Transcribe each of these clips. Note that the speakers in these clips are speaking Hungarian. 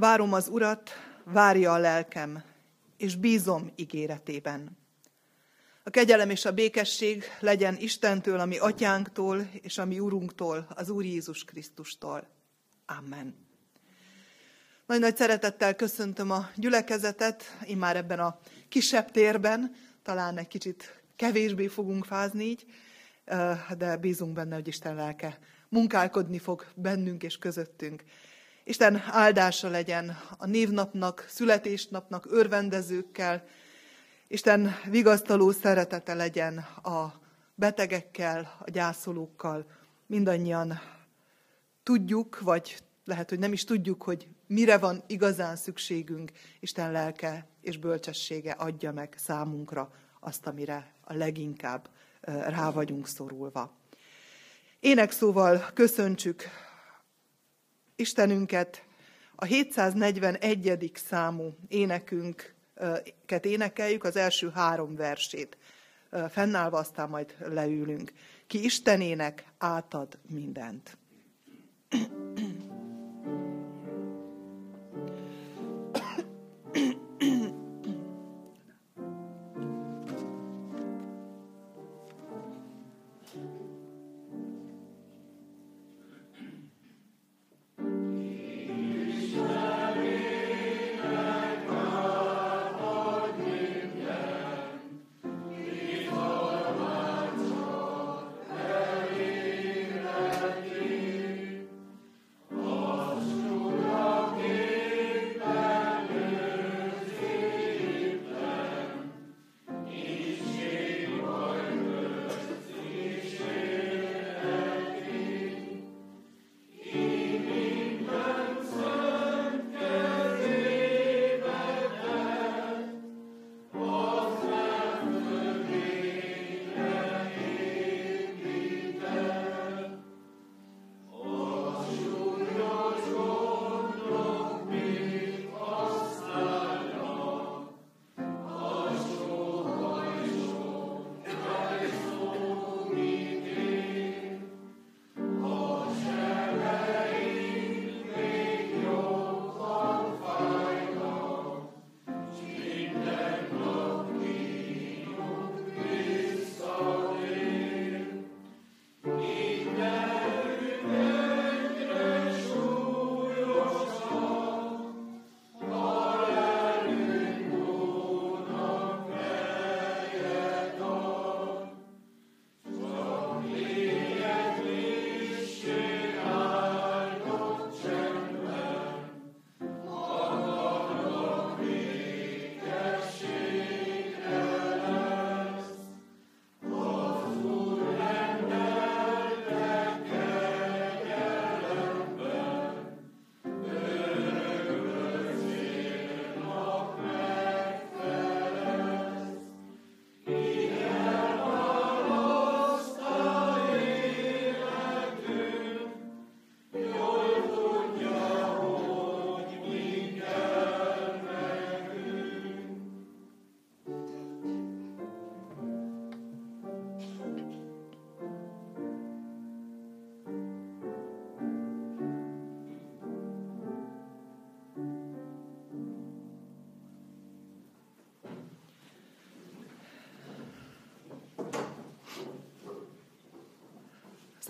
Várom az Urat, várja a lelkem, és bízom ígéretében. A kegyelem és a békesség legyen Istentől, ami atyánktól, és ami Urunktól, az Úr Jézus Krisztustól. Amen. Nagy-nagy szeretettel köszöntöm a gyülekezetet, én már ebben a kisebb térben, talán egy kicsit kevésbé fogunk fázni így, de bízunk benne, hogy Isten lelke munkálkodni fog bennünk és közöttünk. Isten áldása legyen a névnapnak, születésnapnak, örvendezőkkel, Isten vigasztaló szeretete legyen a betegekkel, a gyászolókkal. Mindannyian tudjuk, vagy lehet, hogy nem is tudjuk, hogy mire van igazán szükségünk. Isten lelke és bölcsessége adja meg számunkra azt, amire a leginkább rá vagyunk szorulva. Énekszóval köszöntsük Istenünket, a 741. számú énekünket énekeljük, az első három versét. Fennállva aztán majd leülünk. Ki Istenének átad mindent.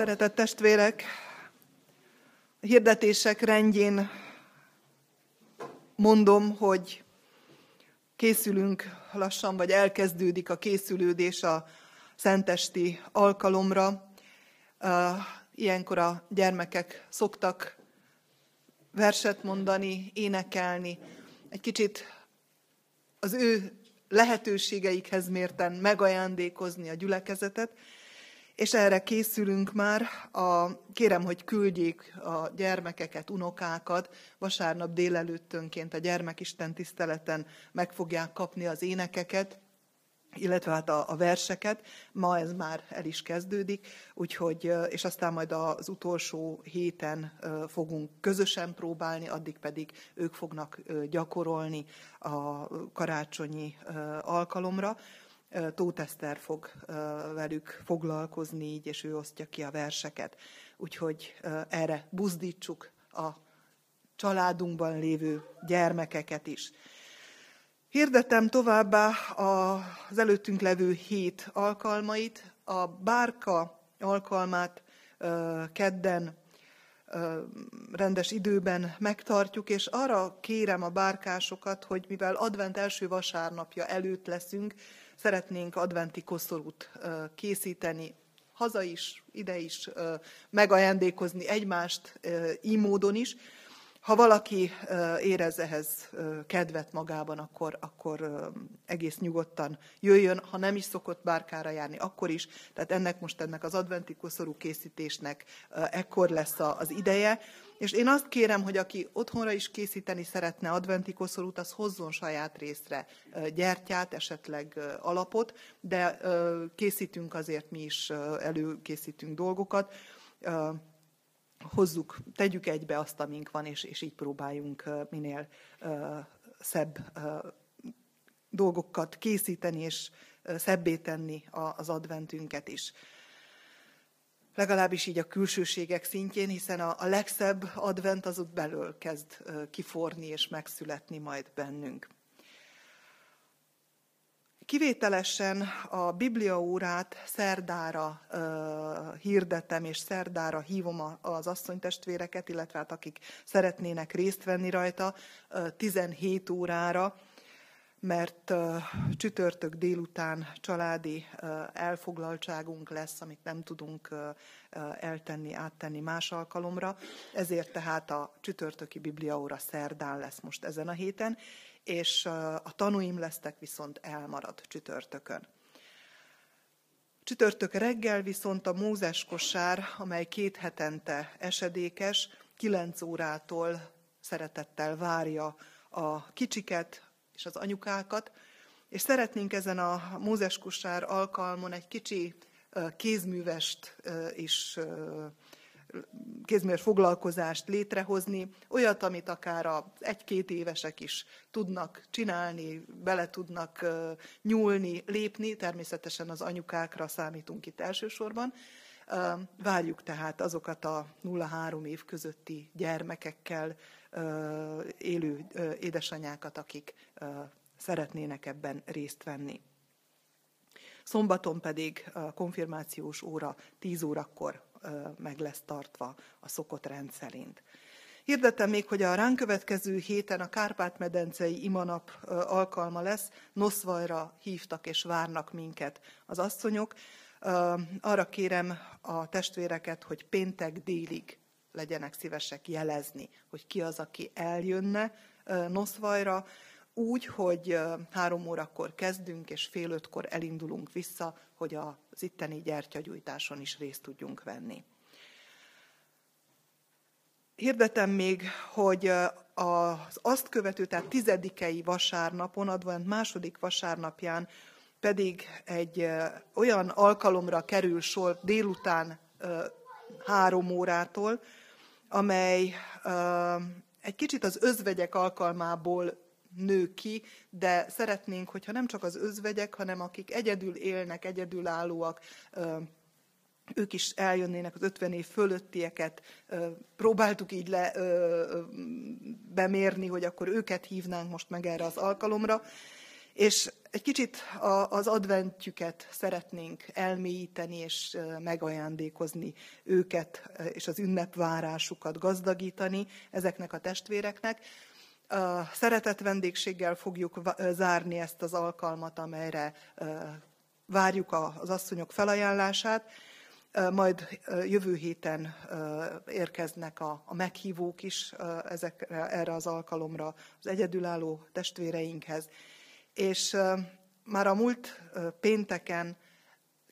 Szeretett testvérek, a hirdetések rendjén mondom, hogy készülünk lassan, vagy elkezdődik a készülődés a szentesti alkalomra. Ilyenkor a gyermekek szoktak verset mondani, énekelni, egy kicsit az ő lehetőségeikhez mérten megajándékozni a gyülekezetet, és erre készülünk már. A, kérem, hogy küldjék a gyermekeket, unokákat. Vasárnap délelőttönként a gyermekisten tiszteleten meg fogják kapni az énekeket, illetve hát a, a verseket. Ma ez már el is kezdődik, úgyhogy, és aztán majd az utolsó héten fogunk közösen próbálni, addig pedig ők fognak gyakorolni a karácsonyi alkalomra. Tóth Eszter fog velük foglalkozni így, és ő osztja ki a verseket. Úgyhogy erre buzdítsuk a családunkban lévő gyermekeket is. Hirdetem továbbá az előttünk levő hét alkalmait, a bárka alkalmát kedden rendes időben megtartjuk, és arra kérem a bárkásokat, hogy mivel advent első vasárnapja előtt leszünk, szeretnénk adventi koszorút készíteni, haza is, ide is, megajándékozni egymást így módon is, ha valaki érez ehhez kedvet magában, akkor, akkor egész nyugodtan jöjjön, ha nem is szokott bárkára járni, akkor is. Tehát ennek most ennek az adventi koszorú készítésnek ekkor lesz az ideje. És én azt kérem, hogy aki otthonra is készíteni szeretne adventi koszorút, az hozzon saját részre gyertyát, esetleg alapot, de készítünk azért mi is, előkészítünk dolgokat hozzuk, tegyük egybe azt, amink van, és, és így próbáljunk minél uh, szebb dolgokat készíteni, és uh, szebbé tenni az adventünket is. Legalábbis így a külsőségek szintjén, hiszen a, a legszebb advent az ott belől kezd kiforni és megszületni majd bennünk. Kivételesen a Biblia órát szerdára uh, hirdetem, és szerdára hívom az asszonytestvéreket, illetve hát akik szeretnének részt venni rajta, uh, 17 órára, mert csütörtök délután családi elfoglaltságunk lesz, amit nem tudunk eltenni, áttenni más alkalomra. Ezért tehát a csütörtöki Bibliaóra szerdán lesz most ezen a héten, és a tanúim lesztek viszont elmarad csütörtökön. Csütörtök reggel viszont a Mózes kosár, amely két hetente esedékes, kilenc órától szeretettel várja a kicsiket és az anyukákat, és szeretnénk ezen a Mózes alkalmon egy kicsi kézművest is kézműves foglalkozást létrehozni, olyat, amit akár a egy-két évesek is tudnak csinálni, bele tudnak nyúlni, lépni, természetesen az anyukákra számítunk itt elsősorban. Várjuk tehát azokat a 0-3 év közötti gyermekekkel élő édesanyákat, akik szeretnének ebben részt venni. Szombaton pedig a konfirmációs óra 10 órakor meg lesz tartva a szokott rend szerint. Hirdetem még, hogy a ránk következő héten a Kárpát-medencei imanap alkalma lesz. Noszvajra hívtak és várnak minket az asszonyok. Arra kérem a testvéreket, hogy péntek délig legyenek szívesek jelezni, hogy ki az, aki eljönne Noszvajra úgy, hogy három órakor kezdünk, és fél ötkor elindulunk vissza, hogy az itteni gyertyagyújtáson is részt tudjunk venni. Hirdetem még, hogy az azt követő, tehát tizedikei vasárnapon, advent második vasárnapján pedig egy olyan alkalomra kerül sor délután három órától, amely egy kicsit az özvegyek alkalmából nő ki, de szeretnénk, hogyha nem csak az özvegyek, hanem akik egyedül élnek, egyedülállóak, ők is eljönnének az 50 év fölöttieket, próbáltuk így le, bemérni, hogy akkor őket hívnánk most meg erre az alkalomra, és egy kicsit az adventjüket szeretnénk elmélyíteni és megajándékozni őket, és az ünnepvárásukat gazdagítani ezeknek a testvéreknek. Szeretett vendégséggel fogjuk zárni ezt az alkalmat, amelyre várjuk az asszonyok felajánlását. Majd jövő héten érkeznek a, meghívók is ezekre, erre az alkalomra az egyedülálló testvéreinkhez. És már a múlt pénteken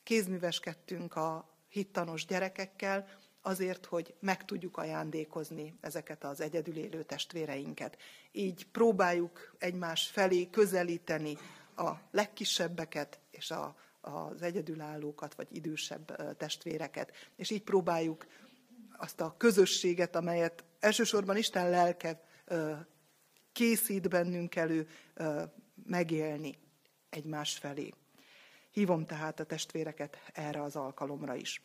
kézműveskedtünk a hittanos gyerekekkel, azért, hogy meg tudjuk ajándékozni ezeket az egyedül élő testvéreinket. Így próbáljuk egymás felé közelíteni a legkisebbeket és a, az egyedülállókat, vagy idősebb testvéreket. És így próbáljuk azt a közösséget, amelyet elsősorban Isten lelke készít bennünk elő, megélni egymás felé. Hívom tehát a testvéreket erre az alkalomra is.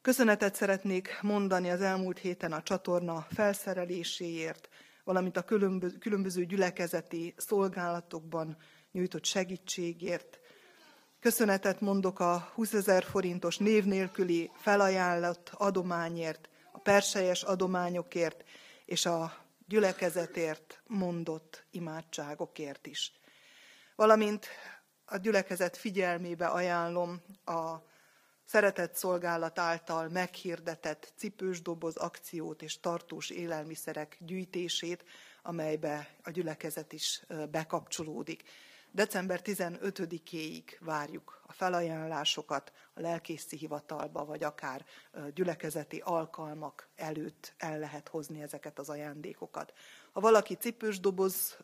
Köszönetet szeretnék mondani az elmúlt héten a csatorna felszereléséért, valamint a különböző gyülekezeti szolgálatokban nyújtott segítségért. Köszönetet mondok a 20 ezer forintos név nélküli felajánlott adományért, a perselyes adományokért és a gyülekezetért mondott imádságokért is. Valamint a gyülekezet figyelmébe ajánlom a szeretett szolgálat által meghirdetett cipős doboz akciót és tartós élelmiszerek gyűjtését, amelybe a gyülekezet is bekapcsolódik. December 15-éig várjuk a felajánlásokat a lelkészi hivatalba, vagy akár gyülekezeti alkalmak előtt el lehet hozni ezeket az ajándékokat. Ha valaki cipős doboz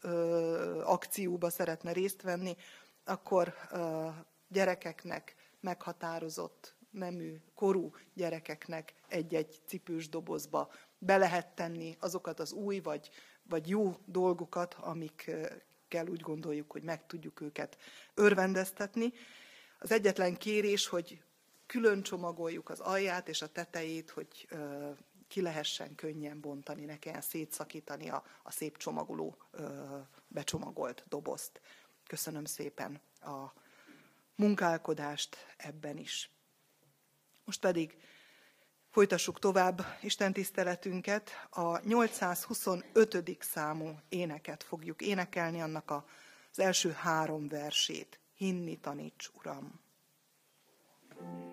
akcióba szeretne részt venni, akkor gyerekeknek meghatározott nemű, korú gyerekeknek egy-egy cipős dobozba be lehet tenni azokat az új vagy, vagy jó dolgokat, amikkel úgy gondoljuk, hogy meg tudjuk őket örvendeztetni. Az egyetlen kérés, hogy külön csomagoljuk az alját és a tetejét, hogy ki lehessen könnyen bontani, ne kelljen szétszakítani a, a szép csomagoló becsomagolt dobozt. Köszönöm szépen a munkálkodást ebben is. Most pedig folytassuk tovább Isten tiszteletünket. A 825. számú éneket fogjuk énekelni, annak az első három versét. Hinni taníts, Uram! thank you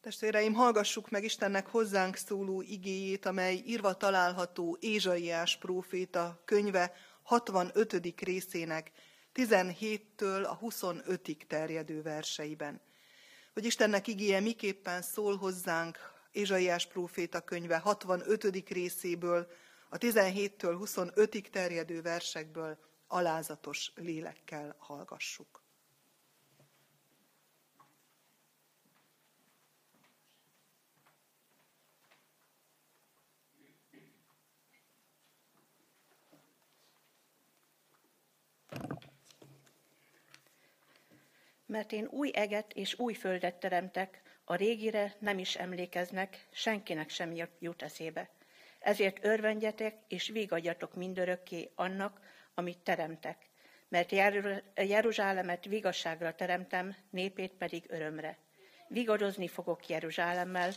Testvéreim, hallgassuk meg Istennek hozzánk szóló igéjét, amely írva található Ézsaiás próféta könyve 65. részének 17-től a 25-ig terjedő verseiben. Hogy Istennek igéje miképpen szól hozzánk Ézsaiás próféta könyve 65. részéből, a 17-től 25-ig terjedő versekből alázatos lélekkel hallgassuk. Mert én új eget és új földet teremtek, a régire nem is emlékeznek, senkinek sem jut eszébe. Ezért örvendjetek és vigadjatok mindörökké annak, amit teremtek. Mert Jeruzsálemet vigasságra teremtem, népét pedig örömre. Vigadozni fogok Jeruzsálemmel,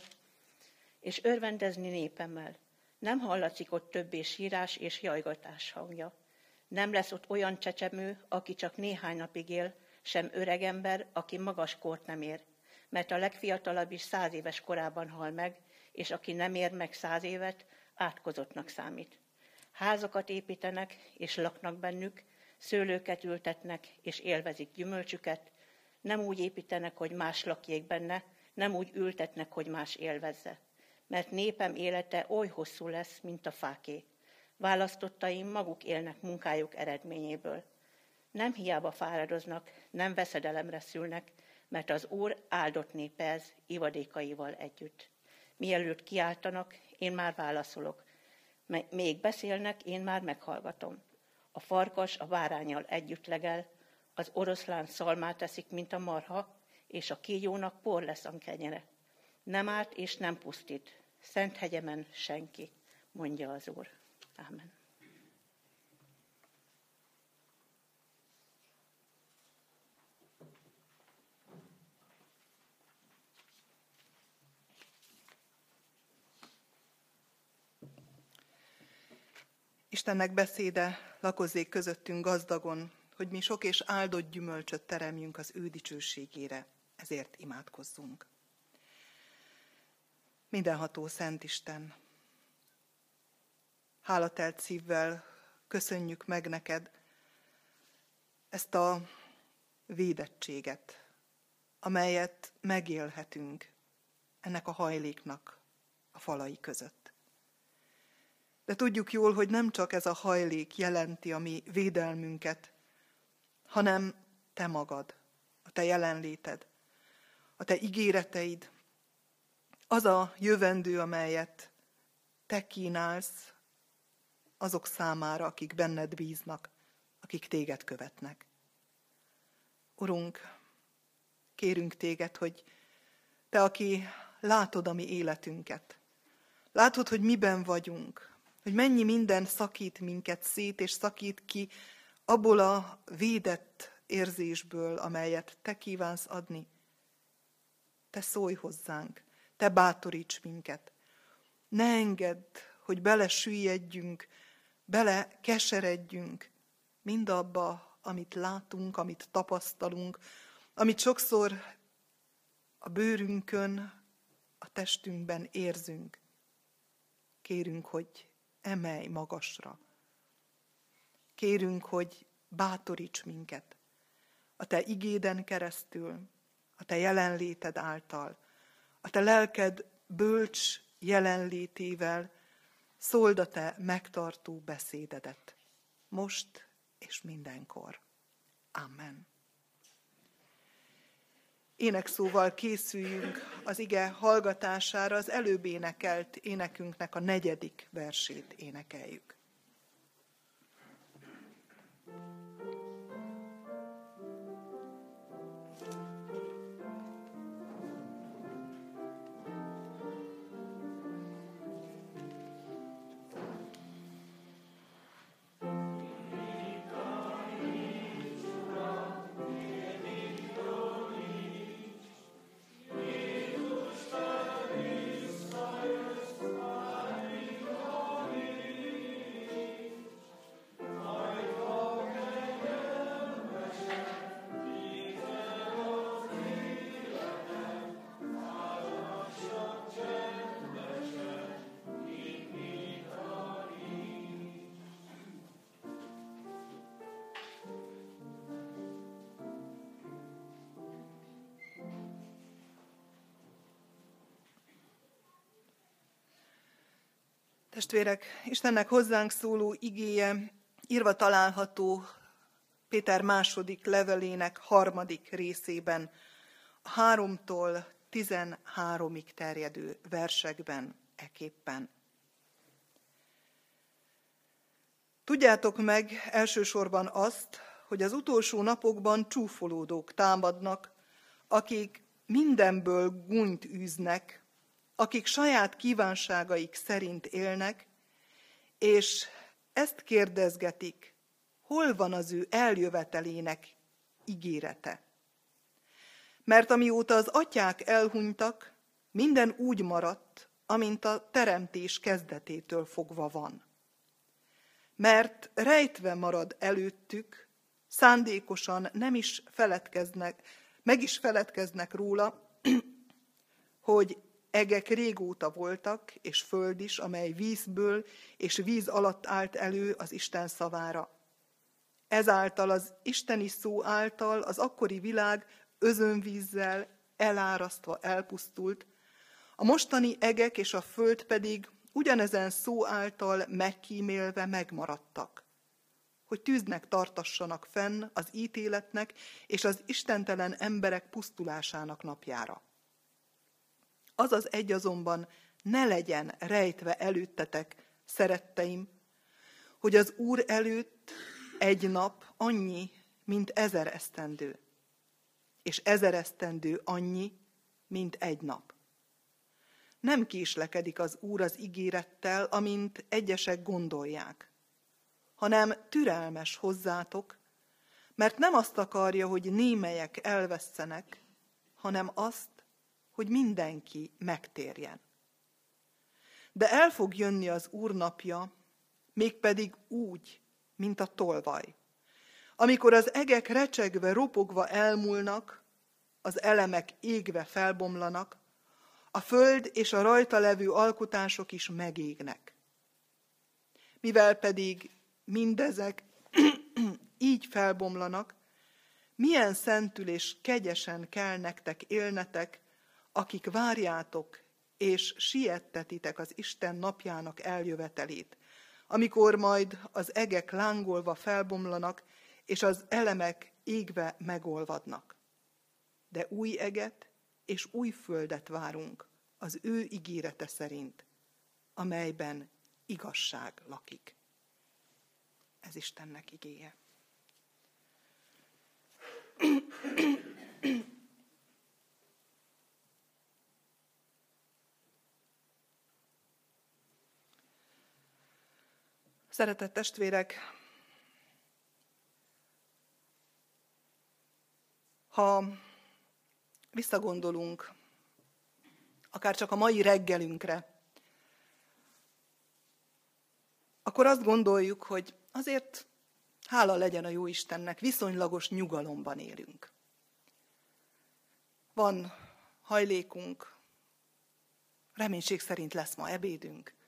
és örvendezni népemmel. Nem hallatszik ott többé sírás és jajgatás hangja. Nem lesz ott olyan csecsemő, aki csak néhány napig él, sem öregember, aki magas kort nem ér, mert a legfiatalabb is száz éves korában hal meg, és aki nem ér meg száz évet, átkozottnak számít. Házakat építenek, és laknak bennük, szőlőket ültetnek, és élvezik gyümölcsüket, nem úgy építenek, hogy más lakjék benne, nem úgy ültetnek, hogy más élvezze. Mert népem élete oly hosszú lesz, mint a fáké. Választottaim maguk élnek munkájuk eredményéből. Nem hiába fáradoznak, nem veszedelemre szülnek, mert az Úr áldott népe ez ivadékaival együtt. Mielőtt kiáltanak, én már válaszolok. Még beszélnek, én már meghallgatom. A farkas a bárányal együtt legel, az oroszlán szalmát eszik, mint a marha, és a kígyónak por lesz a kenyere. Nem árt és nem pusztít, szent hegyemen senki, mondja az Úr. Amen. Istennek beszéde lakozzék közöttünk gazdagon, hogy mi sok és áldott gyümölcsöt teremjünk az ő dicsőségére. Ezért imádkozzunk. Mindenható Szent Isten, hálatelt szívvel köszönjük meg neked ezt a védettséget, amelyet megélhetünk ennek a hajléknak a falai között. De tudjuk jól, hogy nem csak ez a hajlék jelenti a mi védelmünket, hanem te magad, a te jelenléted, a te ígéreteid, az a jövendő, amelyet te kínálsz azok számára, akik benned bíznak, akik téged követnek. Urunk, kérünk téged, hogy te, aki látod a mi életünket, látod, hogy miben vagyunk, hogy mennyi minden szakít minket szét, és szakít ki abból a védett érzésből, amelyet te kívánsz adni. Te szólj hozzánk, te bátoríts minket. Ne engedd, hogy bele süllyedjünk, bele keseredjünk mindabba, amit látunk, amit tapasztalunk, amit sokszor a bőrünkön, a testünkben érzünk. Kérünk, hogy emelj magasra. Kérünk, hogy bátoríts minket a Te igéden keresztül, a Te jelenléted által, a Te lelked bölcs jelenlétével, szóld a Te megtartó beszédedet, most és mindenkor. Amen. Énekszóval készüljünk az ige hallgatására, az előbb énekelt énekünknek a negyedik versét énekeljük. Testvérek, Istennek hozzánk szóló igéje írva található Péter második levelének harmadik részében, háromtól tizenháromig terjedő versekben eképpen. Tudjátok meg elsősorban azt, hogy az utolsó napokban csúfolódók támadnak, akik mindenből gúnyt űznek, akik saját kívánságaik szerint élnek, és ezt kérdezgetik, hol van az ő eljövetelének ígérete. Mert amióta az atyák elhunytak, minden úgy maradt, amint a teremtés kezdetétől fogva van. Mert rejtve marad előttük, szándékosan nem is feledkeznek, meg is feledkeznek róla, hogy egek régóta voltak, és föld is, amely vízből és víz alatt állt elő az Isten szavára. Ezáltal az isteni szó által az akkori világ özönvízzel elárasztva elpusztult, a mostani egek és a föld pedig ugyanezen szó által megkímélve megmaradtak, hogy tűznek tartassanak fenn az ítéletnek és az istentelen emberek pusztulásának napjára. Az az egy azonban ne legyen rejtve előttetek, szeretteim, hogy az Úr előtt egy nap annyi, mint ezer esztendő, és ezer esztendő annyi, mint egy nap. Nem késlekedik az Úr az ígérettel, amint egyesek gondolják, hanem türelmes hozzátok, mert nem azt akarja, hogy némelyek elvesztenek, hanem azt, hogy mindenki megtérjen. De el fog jönni az Úr napja, mégpedig úgy, mint a tolvaj. Amikor az egek recsegve, ropogva elmúlnak, az elemek égve felbomlanak, a föld és a rajta levő alkotások is megégnek. Mivel pedig mindezek így felbomlanak, milyen szentül és kegyesen kell nektek élnetek, akik várjátok és siettetitek az Isten napjának eljövetelét, amikor majd az egek lángolva felbomlanak, és az elemek égve megolvadnak. De új eget és új földet várunk az ő ígérete szerint, amelyben igazság lakik. Ez Istennek igéje. Szeretett testvérek, ha visszagondolunk, akár csak a mai reggelünkre, akkor azt gondoljuk, hogy azért hála legyen a jó Istennek, viszonylagos nyugalomban élünk. Van hajlékunk, reménység szerint lesz ma ebédünk,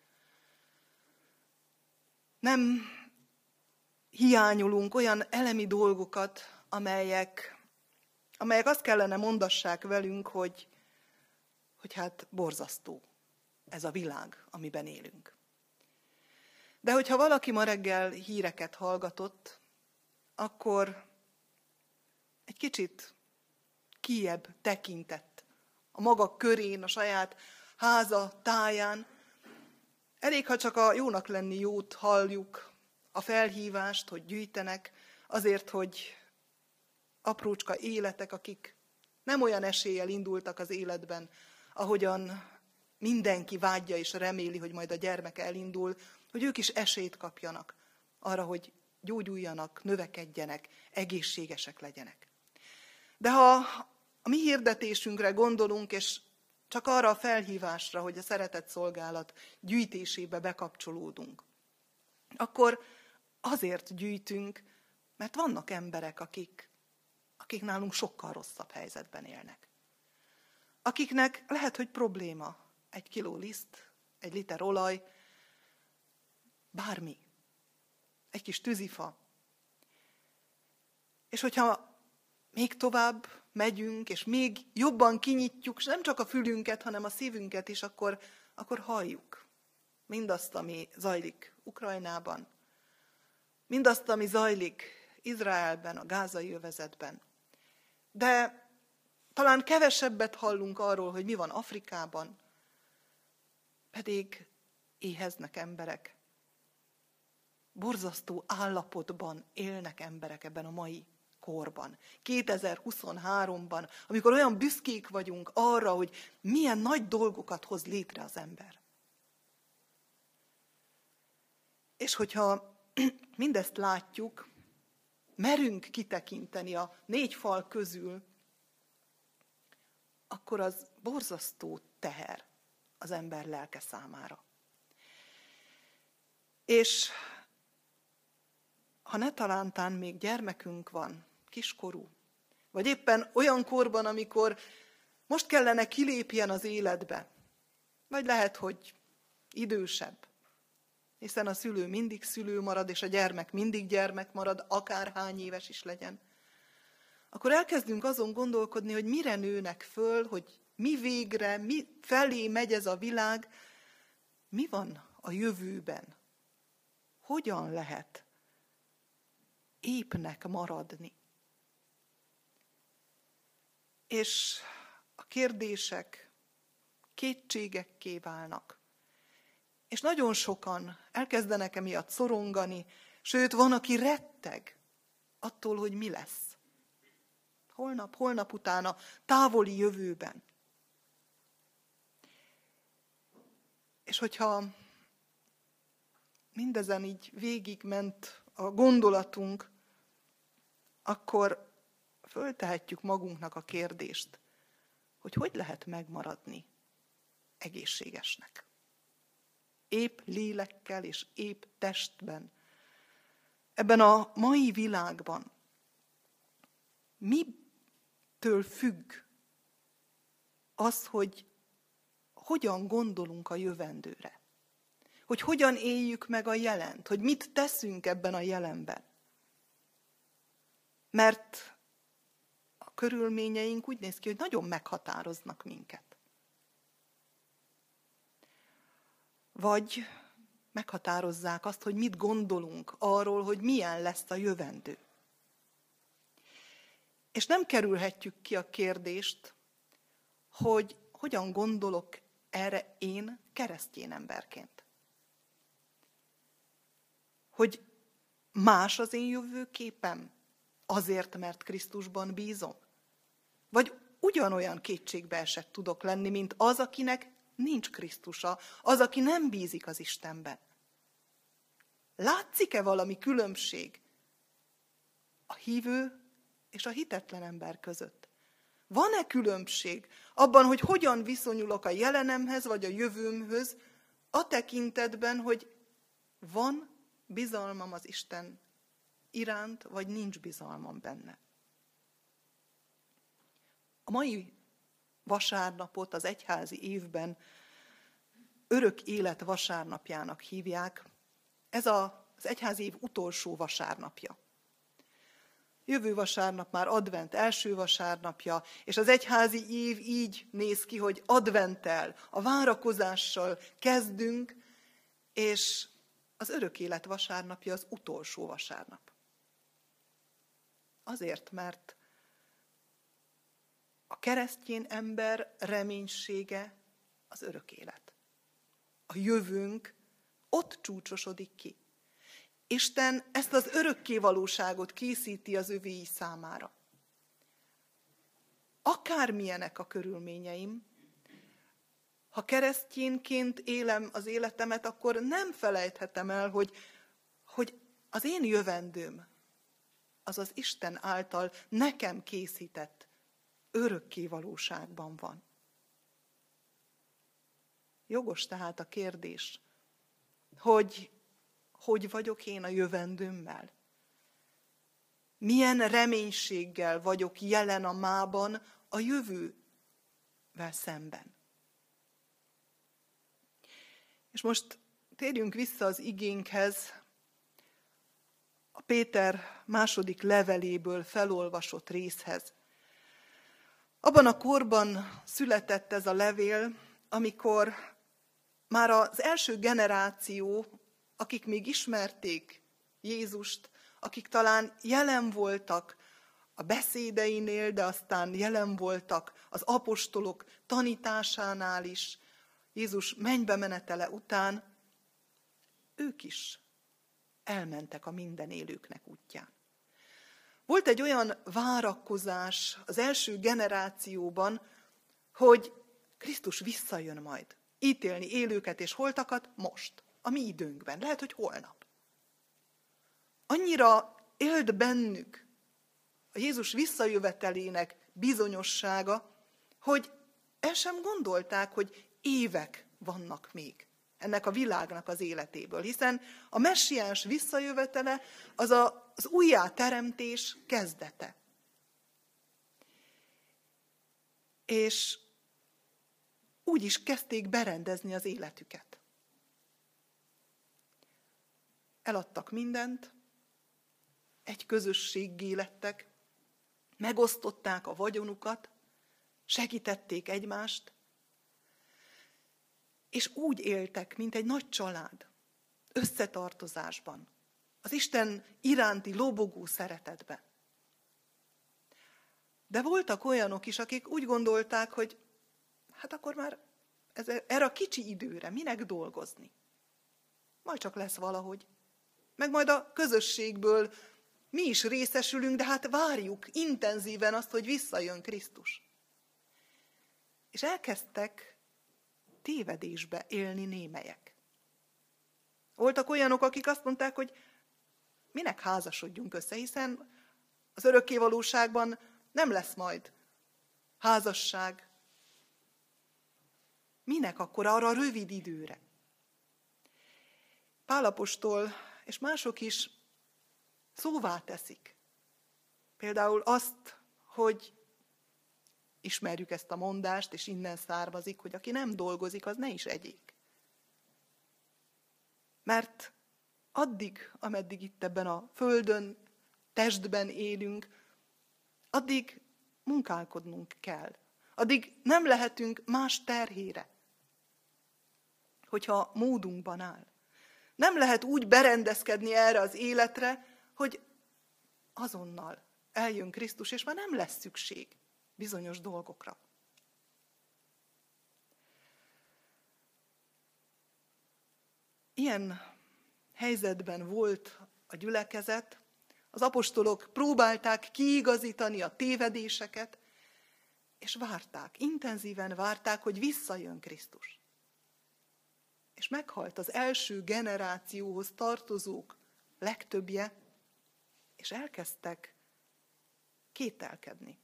nem hiányolunk olyan elemi dolgokat, amelyek, amelyek azt kellene mondassák velünk, hogy, hogy hát borzasztó ez a világ, amiben élünk. De hogyha valaki ma reggel híreket hallgatott, akkor egy kicsit kiebb tekintett a maga körén, a saját háza táján, Elég, ha csak a jónak lenni jót halljuk, a felhívást, hogy gyűjtenek, azért, hogy aprócska életek, akik nem olyan eséllyel indultak az életben, ahogyan mindenki vágyja és reméli, hogy majd a gyermek elindul, hogy ők is esélyt kapjanak arra, hogy gyógyuljanak, növekedjenek, egészségesek legyenek. De ha a mi hirdetésünkre gondolunk, és csak arra a felhívásra, hogy a szeretett szolgálat gyűjtésébe bekapcsolódunk. Akkor azért gyűjtünk, mert vannak emberek, akik, akik nálunk sokkal rosszabb helyzetben élnek. Akiknek lehet, hogy probléma egy kiló liszt, egy liter olaj, bármi, egy kis tűzifa. És hogyha még tovább megyünk, és még jobban kinyitjuk, és nem csak a fülünket, hanem a szívünket is, akkor, akkor halljuk mindazt, ami zajlik Ukrajnában, mindazt, ami zajlik Izraelben, a gázai övezetben. De talán kevesebbet hallunk arról, hogy mi van Afrikában, pedig éheznek emberek. Borzasztó állapotban élnek emberek ebben a mai korban, 2023-ban, amikor olyan büszkék vagyunk arra, hogy milyen nagy dolgokat hoz létre az ember. És hogyha mindezt látjuk, merünk kitekinteni a négy fal közül, akkor az borzasztó teher az ember lelke számára. És ha ne talántán még gyermekünk van, kiskorú, vagy éppen olyan korban, amikor most kellene kilépjen az életbe, vagy lehet, hogy idősebb, hiszen a szülő mindig szülő marad, és a gyermek mindig gyermek marad, akárhány éves is legyen, akkor elkezdünk azon gondolkodni, hogy mire nőnek föl, hogy mi végre, mi felé megy ez a világ, mi van a jövőben, hogyan lehet épnek maradni. És a kérdések kétségekké válnak. És nagyon sokan elkezdenek emiatt szorongani, sőt, van, aki retteg attól, hogy mi lesz. Holnap, holnap utána, távoli jövőben. És hogyha mindezen így végigment a gondolatunk, akkor föltehetjük magunknak a kérdést, hogy hogy lehet megmaradni egészségesnek. Épp lélekkel és épp testben. Ebben a mai világban mitől függ az, hogy hogyan gondolunk a jövendőre? Hogy hogyan éljük meg a jelent? Hogy mit teszünk ebben a jelenben? Mert körülményeink úgy néz ki, hogy nagyon meghatároznak minket. Vagy meghatározzák azt, hogy mit gondolunk arról, hogy milyen lesz a jövendő. És nem kerülhetjük ki a kérdést, hogy hogyan gondolok erre én keresztény emberként. Hogy más az én jövőképem, azért, mert Krisztusban bízom? Vagy ugyanolyan kétségbe esett tudok lenni, mint az, akinek nincs Krisztusa, az, aki nem bízik az Istenben? Látszik-e valami különbség a hívő és a hitetlen ember között? Van-e különbség abban, hogy hogyan viszonyulok a jelenemhez vagy a jövőmhöz, a tekintetben, hogy van bizalmam az Isten iránt, vagy nincs bizalmam benne. A mai vasárnapot az egyházi évben örök élet vasárnapjának hívják. Ez az egyházi év utolsó vasárnapja. Jövő vasárnap már advent első vasárnapja, és az egyházi év így néz ki, hogy adventtel, a várakozással kezdünk, és az örök élet vasárnapja az utolsó vasárnap. Azért, mert a keresztjén ember reménysége az örök élet. A jövőnk ott csúcsosodik ki. Isten ezt az örökké valóságot készíti az övéi számára. Akármilyenek a körülményeim, ha keresztjénként élem az életemet, akkor nem felejthetem el, hogy, hogy az én jövendőm, az az Isten által nekem készített örökké valóságban van. Jogos tehát a kérdés, hogy hogy vagyok én a jövendőmmel? Milyen reménységgel vagyok jelen a mában a jövővel szemben? És most térjünk vissza az igénkhez, a Péter második leveléből felolvasott részhez. Abban a korban született ez a levél, amikor már az első generáció, akik még ismerték Jézust, akik talán jelen voltak a beszédeinél, de aztán jelen voltak az apostolok tanításánál is, Jézus mennybe menetele után, ők is elmentek a minden élőknek útján. Volt egy olyan várakozás az első generációban, hogy Krisztus visszajön majd ítélni élőket és holtakat most, a mi időnkben, lehet, hogy holnap. Annyira élt bennük a Jézus visszajövetelének bizonyossága, hogy el sem gondolták, hogy évek vannak még ennek a világnak az életéből, hiszen a messiáns visszajövetele az a, az újjáteremtés kezdete. És úgy is kezdték berendezni az életüket. Eladtak mindent, egy közösséggé lettek, megosztották a vagyonukat, segítették egymást, és úgy éltek, mint egy nagy család, összetartozásban, az Isten iránti lobogó szeretetbe. De voltak olyanok is, akik úgy gondolták, hogy hát akkor már ez, erre a kicsi időre minek dolgozni? Majd csak lesz valahogy. Meg majd a közösségből mi is részesülünk, de hát várjuk intenzíven azt, hogy visszajön Krisztus. És elkezdtek tévedésbe élni némelyek. Voltak olyanok, akik azt mondták, hogy minek házasodjunk össze, hiszen az örökké valóságban nem lesz majd házasság. Minek akkor arra rövid időre? Pálapostól és mások is szóvá teszik. Például azt, hogy ismerjük ezt a mondást, és innen származik, hogy aki nem dolgozik, az ne is egyék. Mert addig, ameddig itt ebben a földön, testben élünk, addig munkálkodnunk kell. Addig nem lehetünk más terhére, hogyha módunkban áll. Nem lehet úgy berendezkedni erre az életre, hogy azonnal eljön Krisztus, és már nem lesz szükség bizonyos dolgokra. Ilyen helyzetben volt a gyülekezet, az apostolok próbálták kiigazítani a tévedéseket, és várták, intenzíven várták, hogy visszajön Krisztus. És meghalt az első generációhoz tartozók legtöbbje, és elkezdtek kételkedni.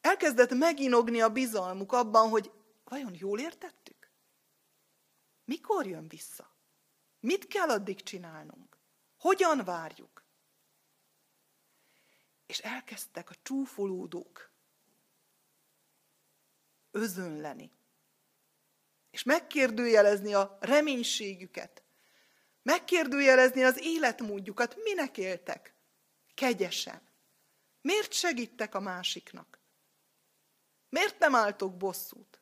Elkezdett meginogni a bizalmuk abban, hogy vajon jól értettük? Mikor jön vissza? Mit kell addig csinálnunk? Hogyan várjuk? És elkezdtek a csúfolódók özönleni. És megkérdőjelezni a reménységüket. Megkérdőjelezni az életmódjukat. Minek éltek? Kegyesen. Miért segítek a másiknak? Miért nem álltok bosszút?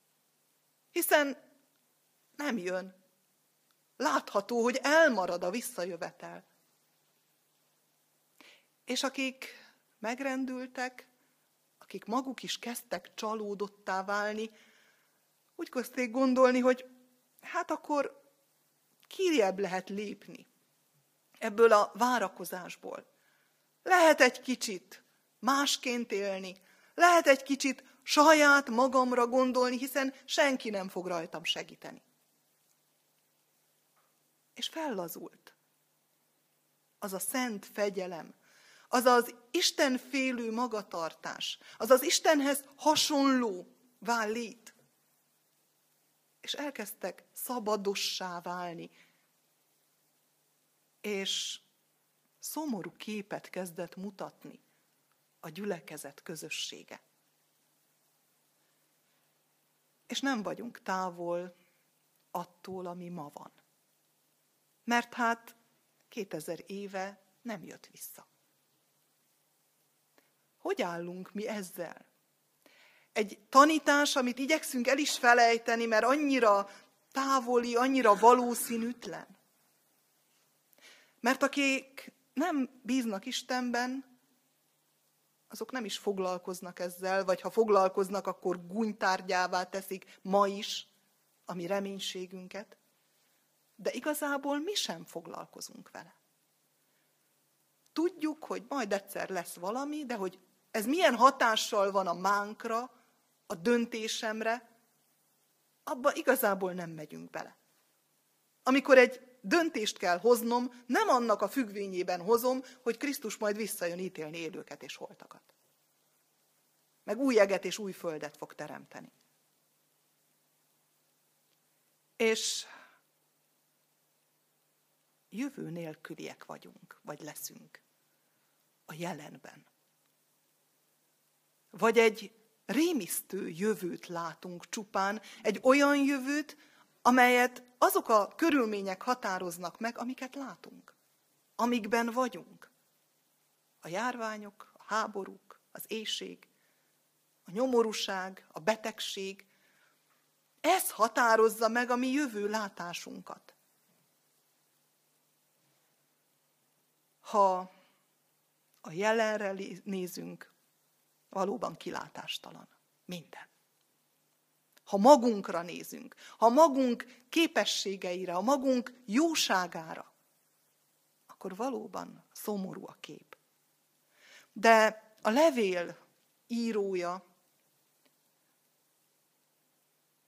Hiszen nem jön. Látható, hogy elmarad a visszajövetel. És akik megrendültek, akik maguk is kezdtek csalódottá válni, úgy kezdték gondolni, hogy hát akkor kirjebb lehet lépni ebből a várakozásból. Lehet egy kicsit másként élni, lehet egy kicsit saját magamra gondolni, hiszen senki nem fog rajtam segíteni. És fellazult. Az a szent fegyelem, az az Isten félő magatartás, az az Istenhez hasonló vállét. És elkezdtek szabadossá válni. És szomorú képet kezdett mutatni a gyülekezet közössége. És nem vagyunk távol attól, ami ma van. Mert hát 2000 éve nem jött vissza. Hogy állunk mi ezzel? Egy tanítás, amit igyekszünk el is felejteni, mert annyira távoli, annyira valószínűtlen. Mert akik nem bíznak Istenben, azok nem is foglalkoznak ezzel, vagy ha foglalkoznak, akkor gúnytárgyává teszik ma is a mi reménységünket. De igazából mi sem foglalkozunk vele. Tudjuk, hogy majd egyszer lesz valami, de hogy ez milyen hatással van a mánkra, a döntésemre, abba igazából nem megyünk bele. Amikor egy döntést kell hoznom, nem annak a függvényében hozom, hogy Krisztus majd visszajön ítélni élőket és holtakat. Meg új eget és új földet fog teremteni. És jövő nélküliek vagyunk, vagy leszünk a jelenben. Vagy egy rémisztő jövőt látunk csupán, egy olyan jövőt, amelyet azok a körülmények határoznak meg, amiket látunk, amikben vagyunk. A járványok, a háborúk, az éjség, a nyomorúság, a betegség, ez határozza meg a mi jövő látásunkat. Ha a jelenre nézünk, valóban kilátástalan. Minden. Ha magunkra nézünk, ha magunk képességeire, a magunk jóságára, akkor valóban szomorú a kép. De a levél írója,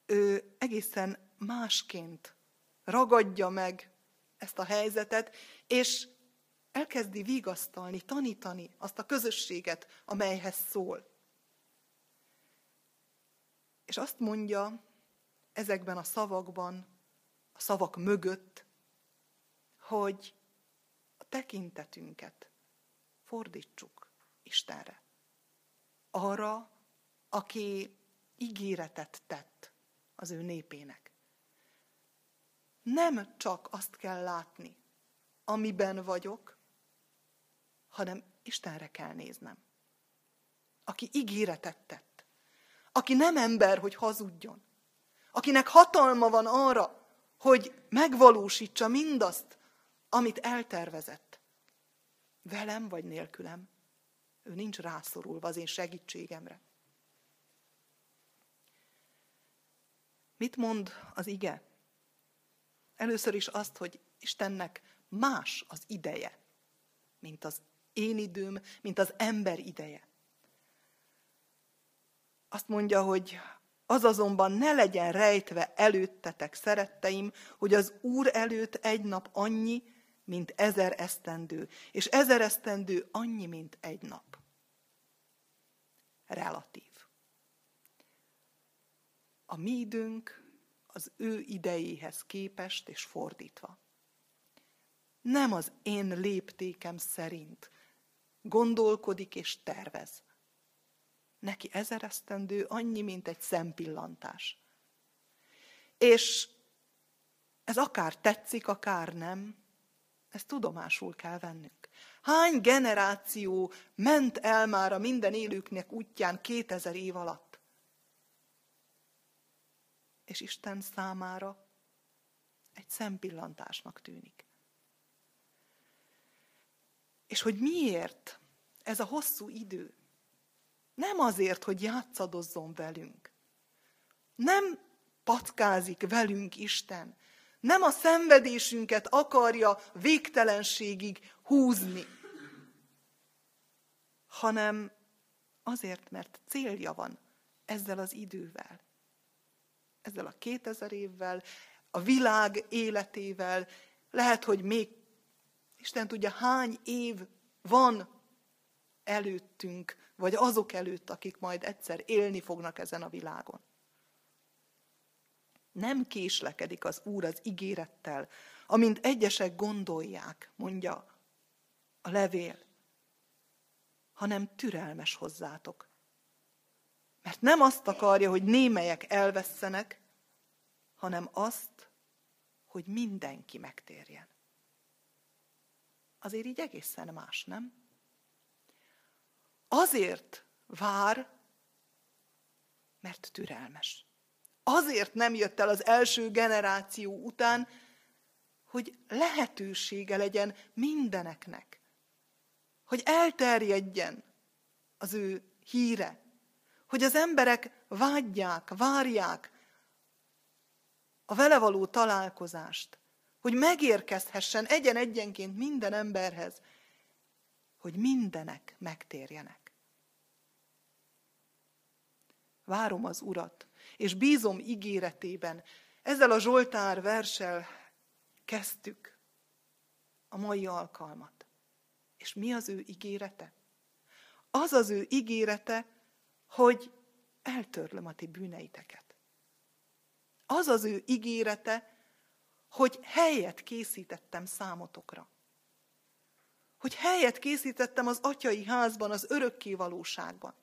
ő egészen másként ragadja meg ezt a helyzetet, és elkezdi vigasztalni, tanítani azt a közösséget, amelyhez szól. És azt mondja ezekben a szavakban, a szavak mögött, hogy a tekintetünket fordítsuk Istenre. Arra, aki ígéretet tett az ő népének. Nem csak azt kell látni, amiben vagyok, hanem Istenre kell néznem. Aki ígéretet tett. Aki nem ember, hogy hazudjon. Akinek hatalma van arra, hogy megvalósítsa mindazt, amit eltervezett. Velem vagy nélkülem. Ő nincs rászorulva az én segítségemre. Mit mond az ige? Először is azt, hogy Istennek más az ideje, mint az én időm, mint az ember ideje. Azt mondja, hogy az azonban ne legyen rejtve előttetek, szeretteim, hogy az Úr előtt egy nap annyi, mint ezer esztendő, és ezer esztendő annyi, mint egy nap. Relatív. A mi időnk az ő idejéhez képest és fordítva. Nem az én léptékem szerint, gondolkodik és tervez. Neki ezer esztendő annyi, mint egy szempillantás. És ez akár tetszik, akár nem, ezt tudomásul kell vennünk. Hány generáció ment el már a minden élőknek útján 2000 év alatt? És Isten számára egy szempillantásnak tűnik. És hogy miért ez a hosszú idő? Nem azért, hogy játszadozzon velünk. Nem patkázik velünk Isten. Nem a szenvedésünket akarja végtelenségig húzni, hanem azért, mert célja van ezzel az idővel, ezzel a 2000 évvel, a világ életével, lehet, hogy még Isten tudja, hány év van előttünk, vagy azok előtt, akik majd egyszer élni fognak ezen a világon. Nem késlekedik az Úr az ígérettel, amint egyesek gondolják, mondja a levél, hanem türelmes hozzátok. Mert nem azt akarja, hogy némelyek elvesztenek, hanem azt, hogy mindenki megtérjen azért így egészen más, nem? Azért vár, mert türelmes. Azért nem jött el az első generáció után, hogy lehetősége legyen mindeneknek, hogy elterjedjen az ő híre, hogy az emberek vágyják, várják a vele való találkozást, hogy megérkezhessen egyen-egyenként minden emberhez, hogy mindenek megtérjenek. Várom az Urat, és bízom ígéretében. Ezzel a Zsoltár versel kezdtük a mai alkalmat. És mi az ő ígérete? Az az ő ígérete, hogy eltörlöm a ti bűneiteket. Az az ő ígérete, hogy helyet készítettem számotokra. Hogy helyet készítettem az atyai házban, az örökké valóságban.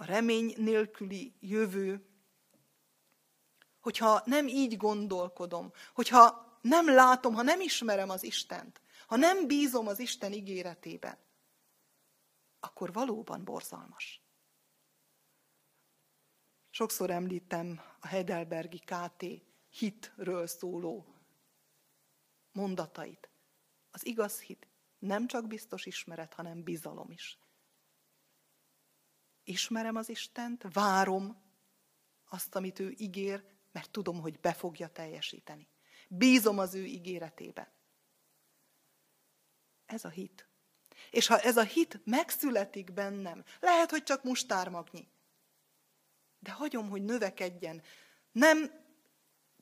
A remény nélküli jövő, hogyha nem így gondolkodom, hogyha nem látom, ha nem ismerem az Istent, ha nem bízom az Isten ígéretében, akkor valóban borzalmas. Sokszor említem a Heidelbergi KT hitről szóló mondatait. Az igaz hit nem csak biztos ismeret, hanem bizalom is. Ismerem az Istent, várom azt, amit ő ígér, mert tudom, hogy be fogja teljesíteni. Bízom az ő ígéretében. Ez a hit. És ha ez a hit megszületik bennem, lehet, hogy csak mustármagnyi, de hagyom, hogy növekedjen. Nem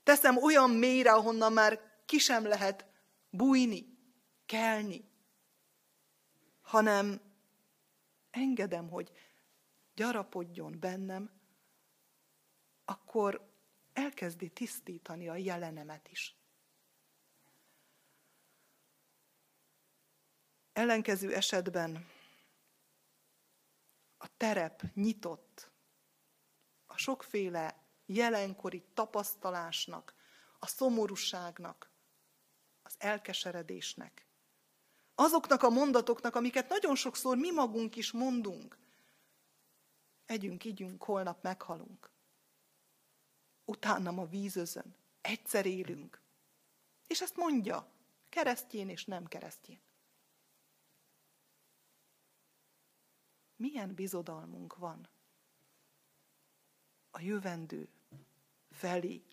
teszem olyan mélyre, ahonnan már ki sem lehet bújni, kelni, hanem engedem, hogy gyarapodjon bennem, akkor elkezdi tisztítani a jelenemet is. Ellenkező esetben a terep nyitott a sokféle jelenkori tapasztalásnak, a szomorúságnak, az elkeseredésnek. Azoknak a mondatoknak, amiket nagyon sokszor mi magunk is mondunk. Együnk, ígyünk, holnap meghalunk. Utána a vízözön. Egyszer élünk. És ezt mondja, keresztjén és nem keresztjén. Milyen bizodalmunk van a jövendő felé.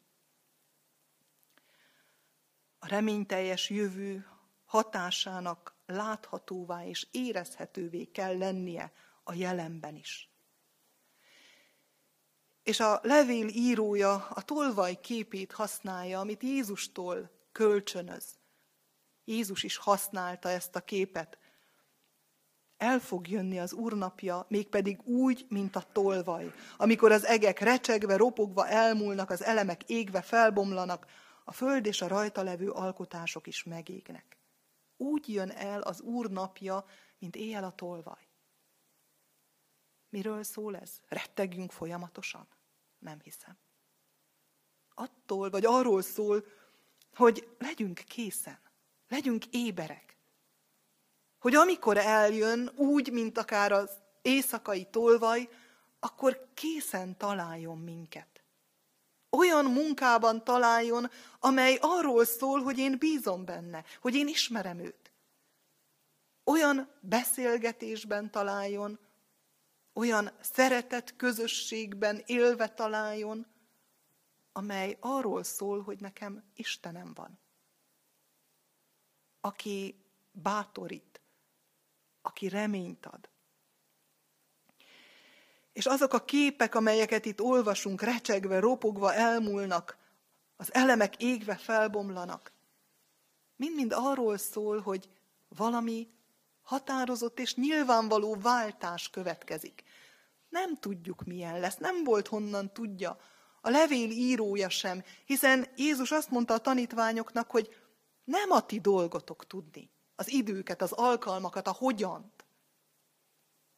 A reményteljes jövő hatásának láthatóvá és érezhetővé kell lennie a jelenben is. És a levél írója a tolvaj képét használja, amit Jézustól kölcsönöz. Jézus is használta ezt a képet el fog jönni az úrnapja, mégpedig úgy, mint a tolvaj, amikor az egek recsegve, ropogva elmúlnak, az elemek égve felbomlanak, a föld és a rajta levő alkotások is megégnek. Úgy jön el az úr napja, mint éjjel a tolvaj. Miről szól ez? Rettegjünk folyamatosan? Nem hiszem. Attól, vagy arról szól, hogy legyünk készen, legyünk éberek hogy amikor eljön úgy, mint akár az éjszakai tolvaj, akkor készen találjon minket. Olyan munkában találjon, amely arról szól, hogy én bízom benne, hogy én ismerem őt. Olyan beszélgetésben találjon, olyan szeretet közösségben élve találjon, amely arról szól, hogy nekem Istenem van. Aki bátorít, aki reményt ad. És azok a képek, amelyeket itt olvasunk, recsegve, ropogva elmúlnak, az elemek égve felbomlanak, mind-mind arról szól, hogy valami határozott és nyilvánvaló váltás következik. Nem tudjuk, milyen lesz, nem volt honnan tudja. A levél írója sem, hiszen Jézus azt mondta a tanítványoknak, hogy nem a ti dolgotok tudni az időket, az alkalmakat, a hogyant.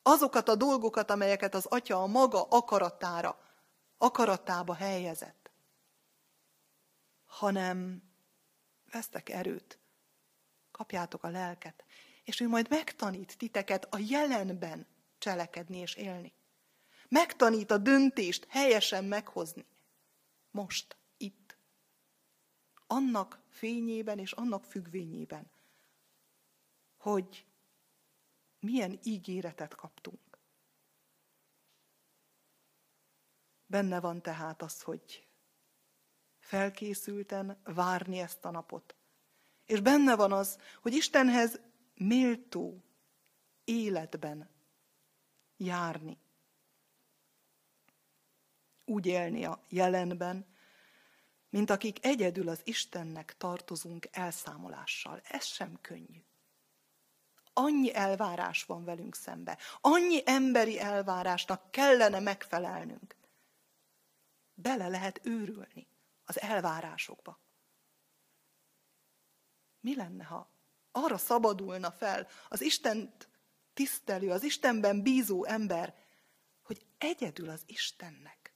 Azokat a dolgokat, amelyeket az atya a maga akaratára, akaratába helyezett. Hanem vesztek erőt, kapjátok a lelket, és ő majd megtanít titeket a jelenben cselekedni és élni. Megtanít a döntést helyesen meghozni. Most, itt. Annak fényében és annak függvényében, hogy milyen ígéretet kaptunk. Benne van tehát az, hogy felkészülten várni ezt a napot. És benne van az, hogy Istenhez méltó életben járni. Úgy élni a jelenben, mint akik egyedül az Istennek tartozunk elszámolással. Ez sem könnyű annyi elvárás van velünk szembe, annyi emberi elvárásnak kellene megfelelnünk. bele lehet őrülni az elvárásokba. Mi lenne, ha arra szabadulna fel az Istent tisztelő, az Istenben bízó ember, hogy egyedül az Istennek.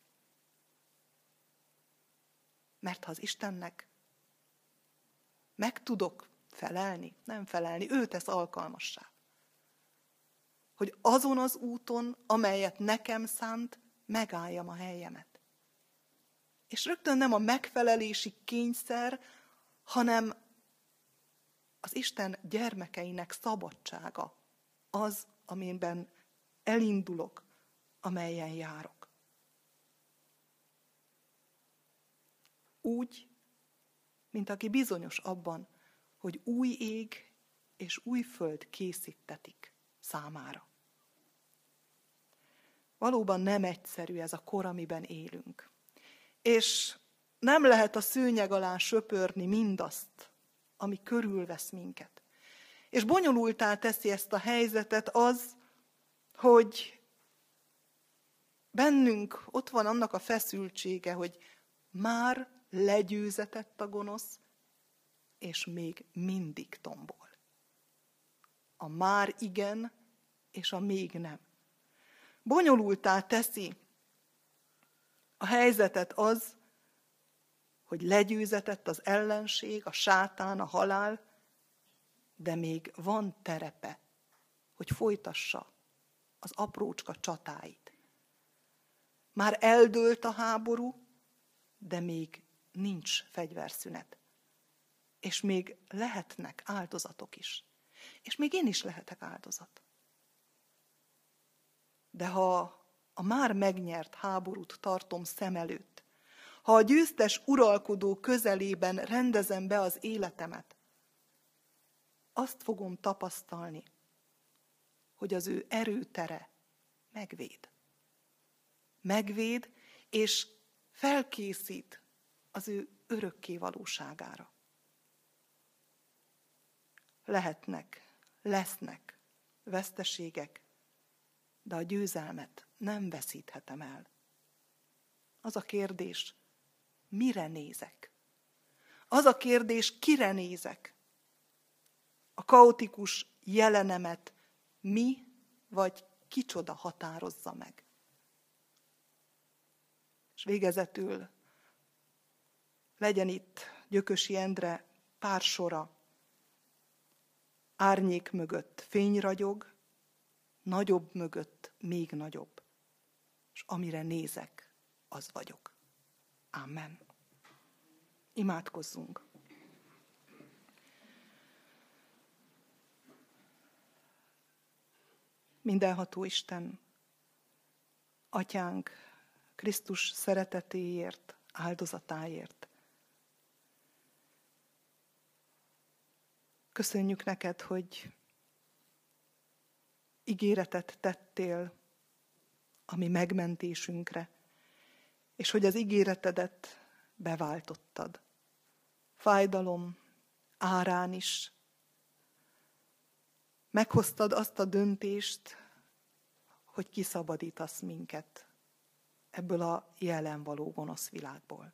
Mert ha az Istennek meg tudok felelni, nem felelni, ő tesz alkalmassá. Hogy azon az úton, amelyet nekem szánt, megálljam a helyemet. És rögtön nem a megfelelési kényszer, hanem az Isten gyermekeinek szabadsága az, amiben elindulok, amelyen járok. Úgy, mint aki bizonyos abban, hogy új ég és új föld készítetik számára. Valóban nem egyszerű ez a kor, amiben élünk. És nem lehet a szőnyeg alá söpörni mindazt, ami körülvesz minket. És bonyolultá teszi ezt a helyzetet az, hogy bennünk ott van annak a feszültsége, hogy már legyőzetett a gonosz, és még mindig tombol. A már igen, és a még nem. Bonyolultá teszi a helyzetet az, hogy legyőzetett az ellenség, a sátán, a halál, de még van terepe, hogy folytassa az aprócska csatáit. Már eldőlt a háború, de még nincs fegyverszünet. És még lehetnek áldozatok is. És még én is lehetek áldozat. De ha a már megnyert háborút tartom szem előtt, ha a győztes uralkodó közelében rendezem be az életemet, azt fogom tapasztalni, hogy az ő erőtere megvéd. Megvéd, és felkészít az ő örökké valóságára. Lehetnek, lesznek veszteségek, de a győzelmet nem veszíthetem el. Az a kérdés, mire nézek? Az a kérdés, kire nézek? A kaotikus jelenemet mi vagy kicsoda határozza meg? És végezetül legyen itt Gyökösi Endre pár sora. Árnyék mögött fény ragyog, nagyobb mögött még nagyobb. És amire nézek, az vagyok. Amen. Imádkozzunk. Mindenható Isten, Atyánk, Krisztus szeretetéért, áldozatáért. Köszönjük neked, hogy ígéretet tettél a mi megmentésünkre, és hogy az ígéretedet beváltottad. Fájdalom árán is. Meghoztad azt a döntést, hogy kiszabadítasz minket ebből a jelen való gonosz világból.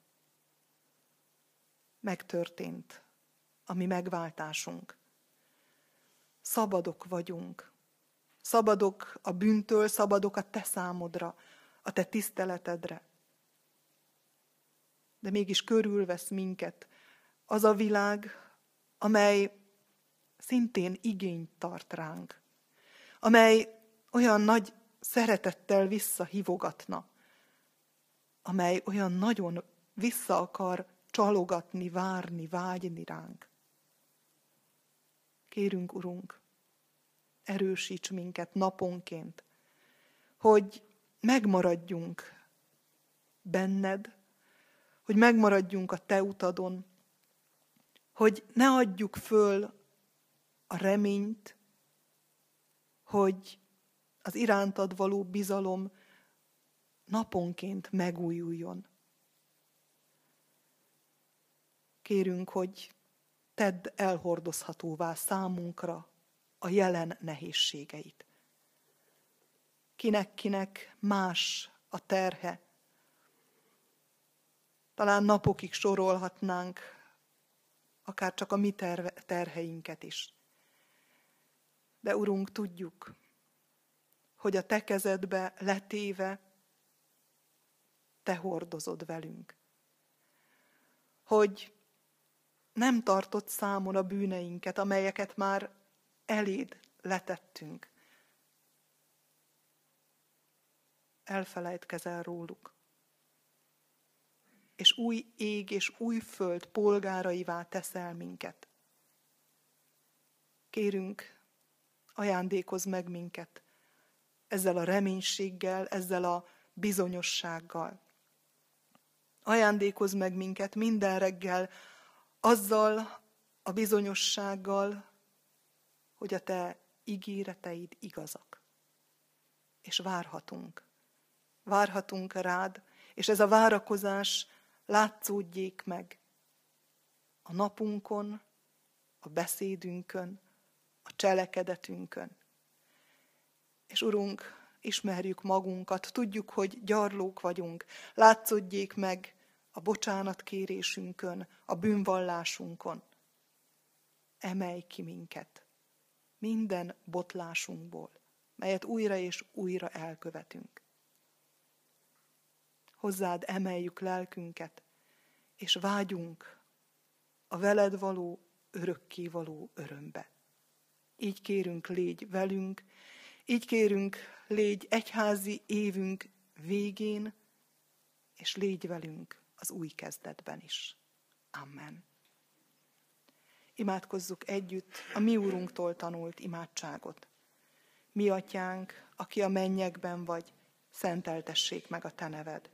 Megtörtént a mi megváltásunk. Szabadok vagyunk. Szabadok a bűntől, szabadok a te számodra, a te tiszteletedre. De mégis körülvesz minket. Az a világ, amely szintén igényt tart ránk, amely olyan nagy szeretettel visszahívogatna, amely olyan nagyon vissza akar csalogatni, várni, vágyni ránk. Kérünk, Urunk, erősíts minket naponként, hogy megmaradjunk benned, hogy megmaradjunk a Te utadon, hogy ne adjuk föl a reményt, hogy az irántad való bizalom naponként megújuljon. Kérünk, hogy tedd elhordozhatóvá számunkra a jelen nehézségeit. Kinek-kinek más a terhe, Talán napokig sorolhatnánk, akár csak a mi terve, terheinket is. De Urunk, tudjuk, hogy a Te kezedbe letéve Te hordozod velünk. Hogy nem tartott számon a bűneinket, amelyeket már eléd letettünk. Elfelejtkezel róluk. És új ég és új föld polgáraivá teszel minket. Kérünk, ajándékozz meg minket ezzel a reménységgel, ezzel a bizonyossággal. Ajándékozz meg minket minden reggel azzal a bizonyossággal, hogy a te ígéreteid igazak. És várhatunk. Várhatunk rád, és ez a várakozás látszódjék meg a napunkon, a beszédünkön, a cselekedetünkön. És Urunk, ismerjük magunkat, tudjuk, hogy gyarlók vagyunk, látszódjék meg a bocsánatkérésünkön, a bűnvallásunkon. Emelj ki minket minden botlásunkból, melyet újra és újra elkövetünk. Hozzád emeljük lelkünket, és vágyunk a veled való, örökké való örömbe. Így kérünk, légy velünk, így kérünk, légy egyházi évünk végén, és légy velünk az új kezdetben is. Amen. Imádkozzuk együtt a mi úrunktól tanult imádságot. Mi atyánk, aki a mennyekben vagy, szenteltessék meg a te neved.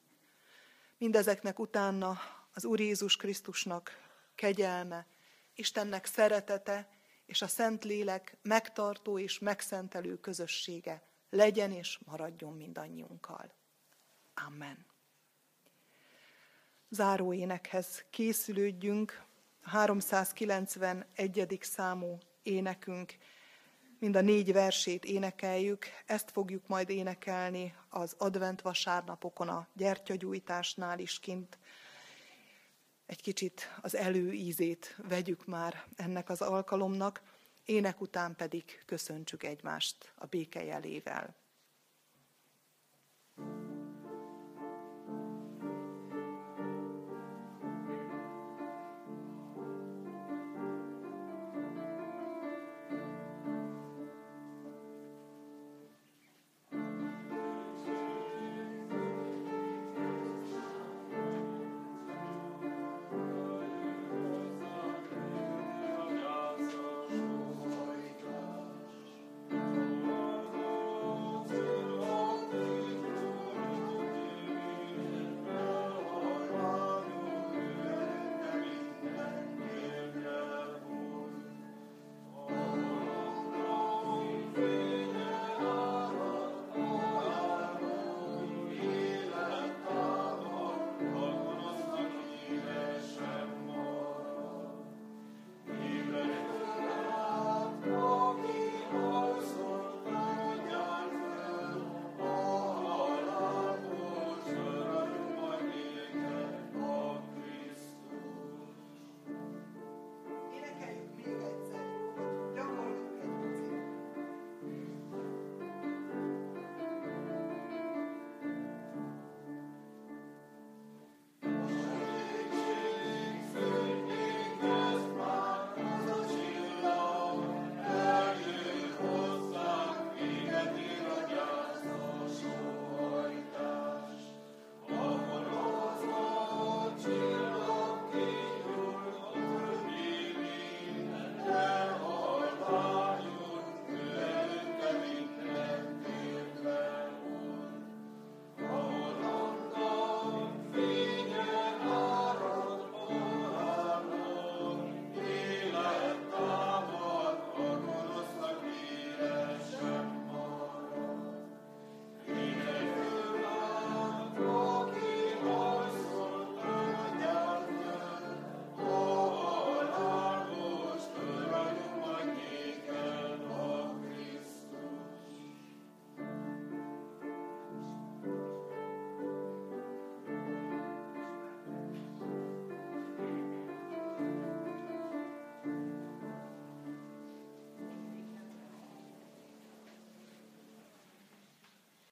Mindezeknek utána az Úr Jézus Krisztusnak kegyelme, Istennek szeretete és a Szentlélek megtartó és megszentelő közössége legyen és maradjon mindannyiunkkal. Amen. Záró énekhez készülődjünk, a 391. számú énekünk, mind a négy versét énekeljük, ezt fogjuk majd énekelni az advent vasárnapokon a gyertyagyújtásnál is kint. Egy kicsit az előízét vegyük már ennek az alkalomnak, ének után pedig köszöntsük egymást a béke jelével.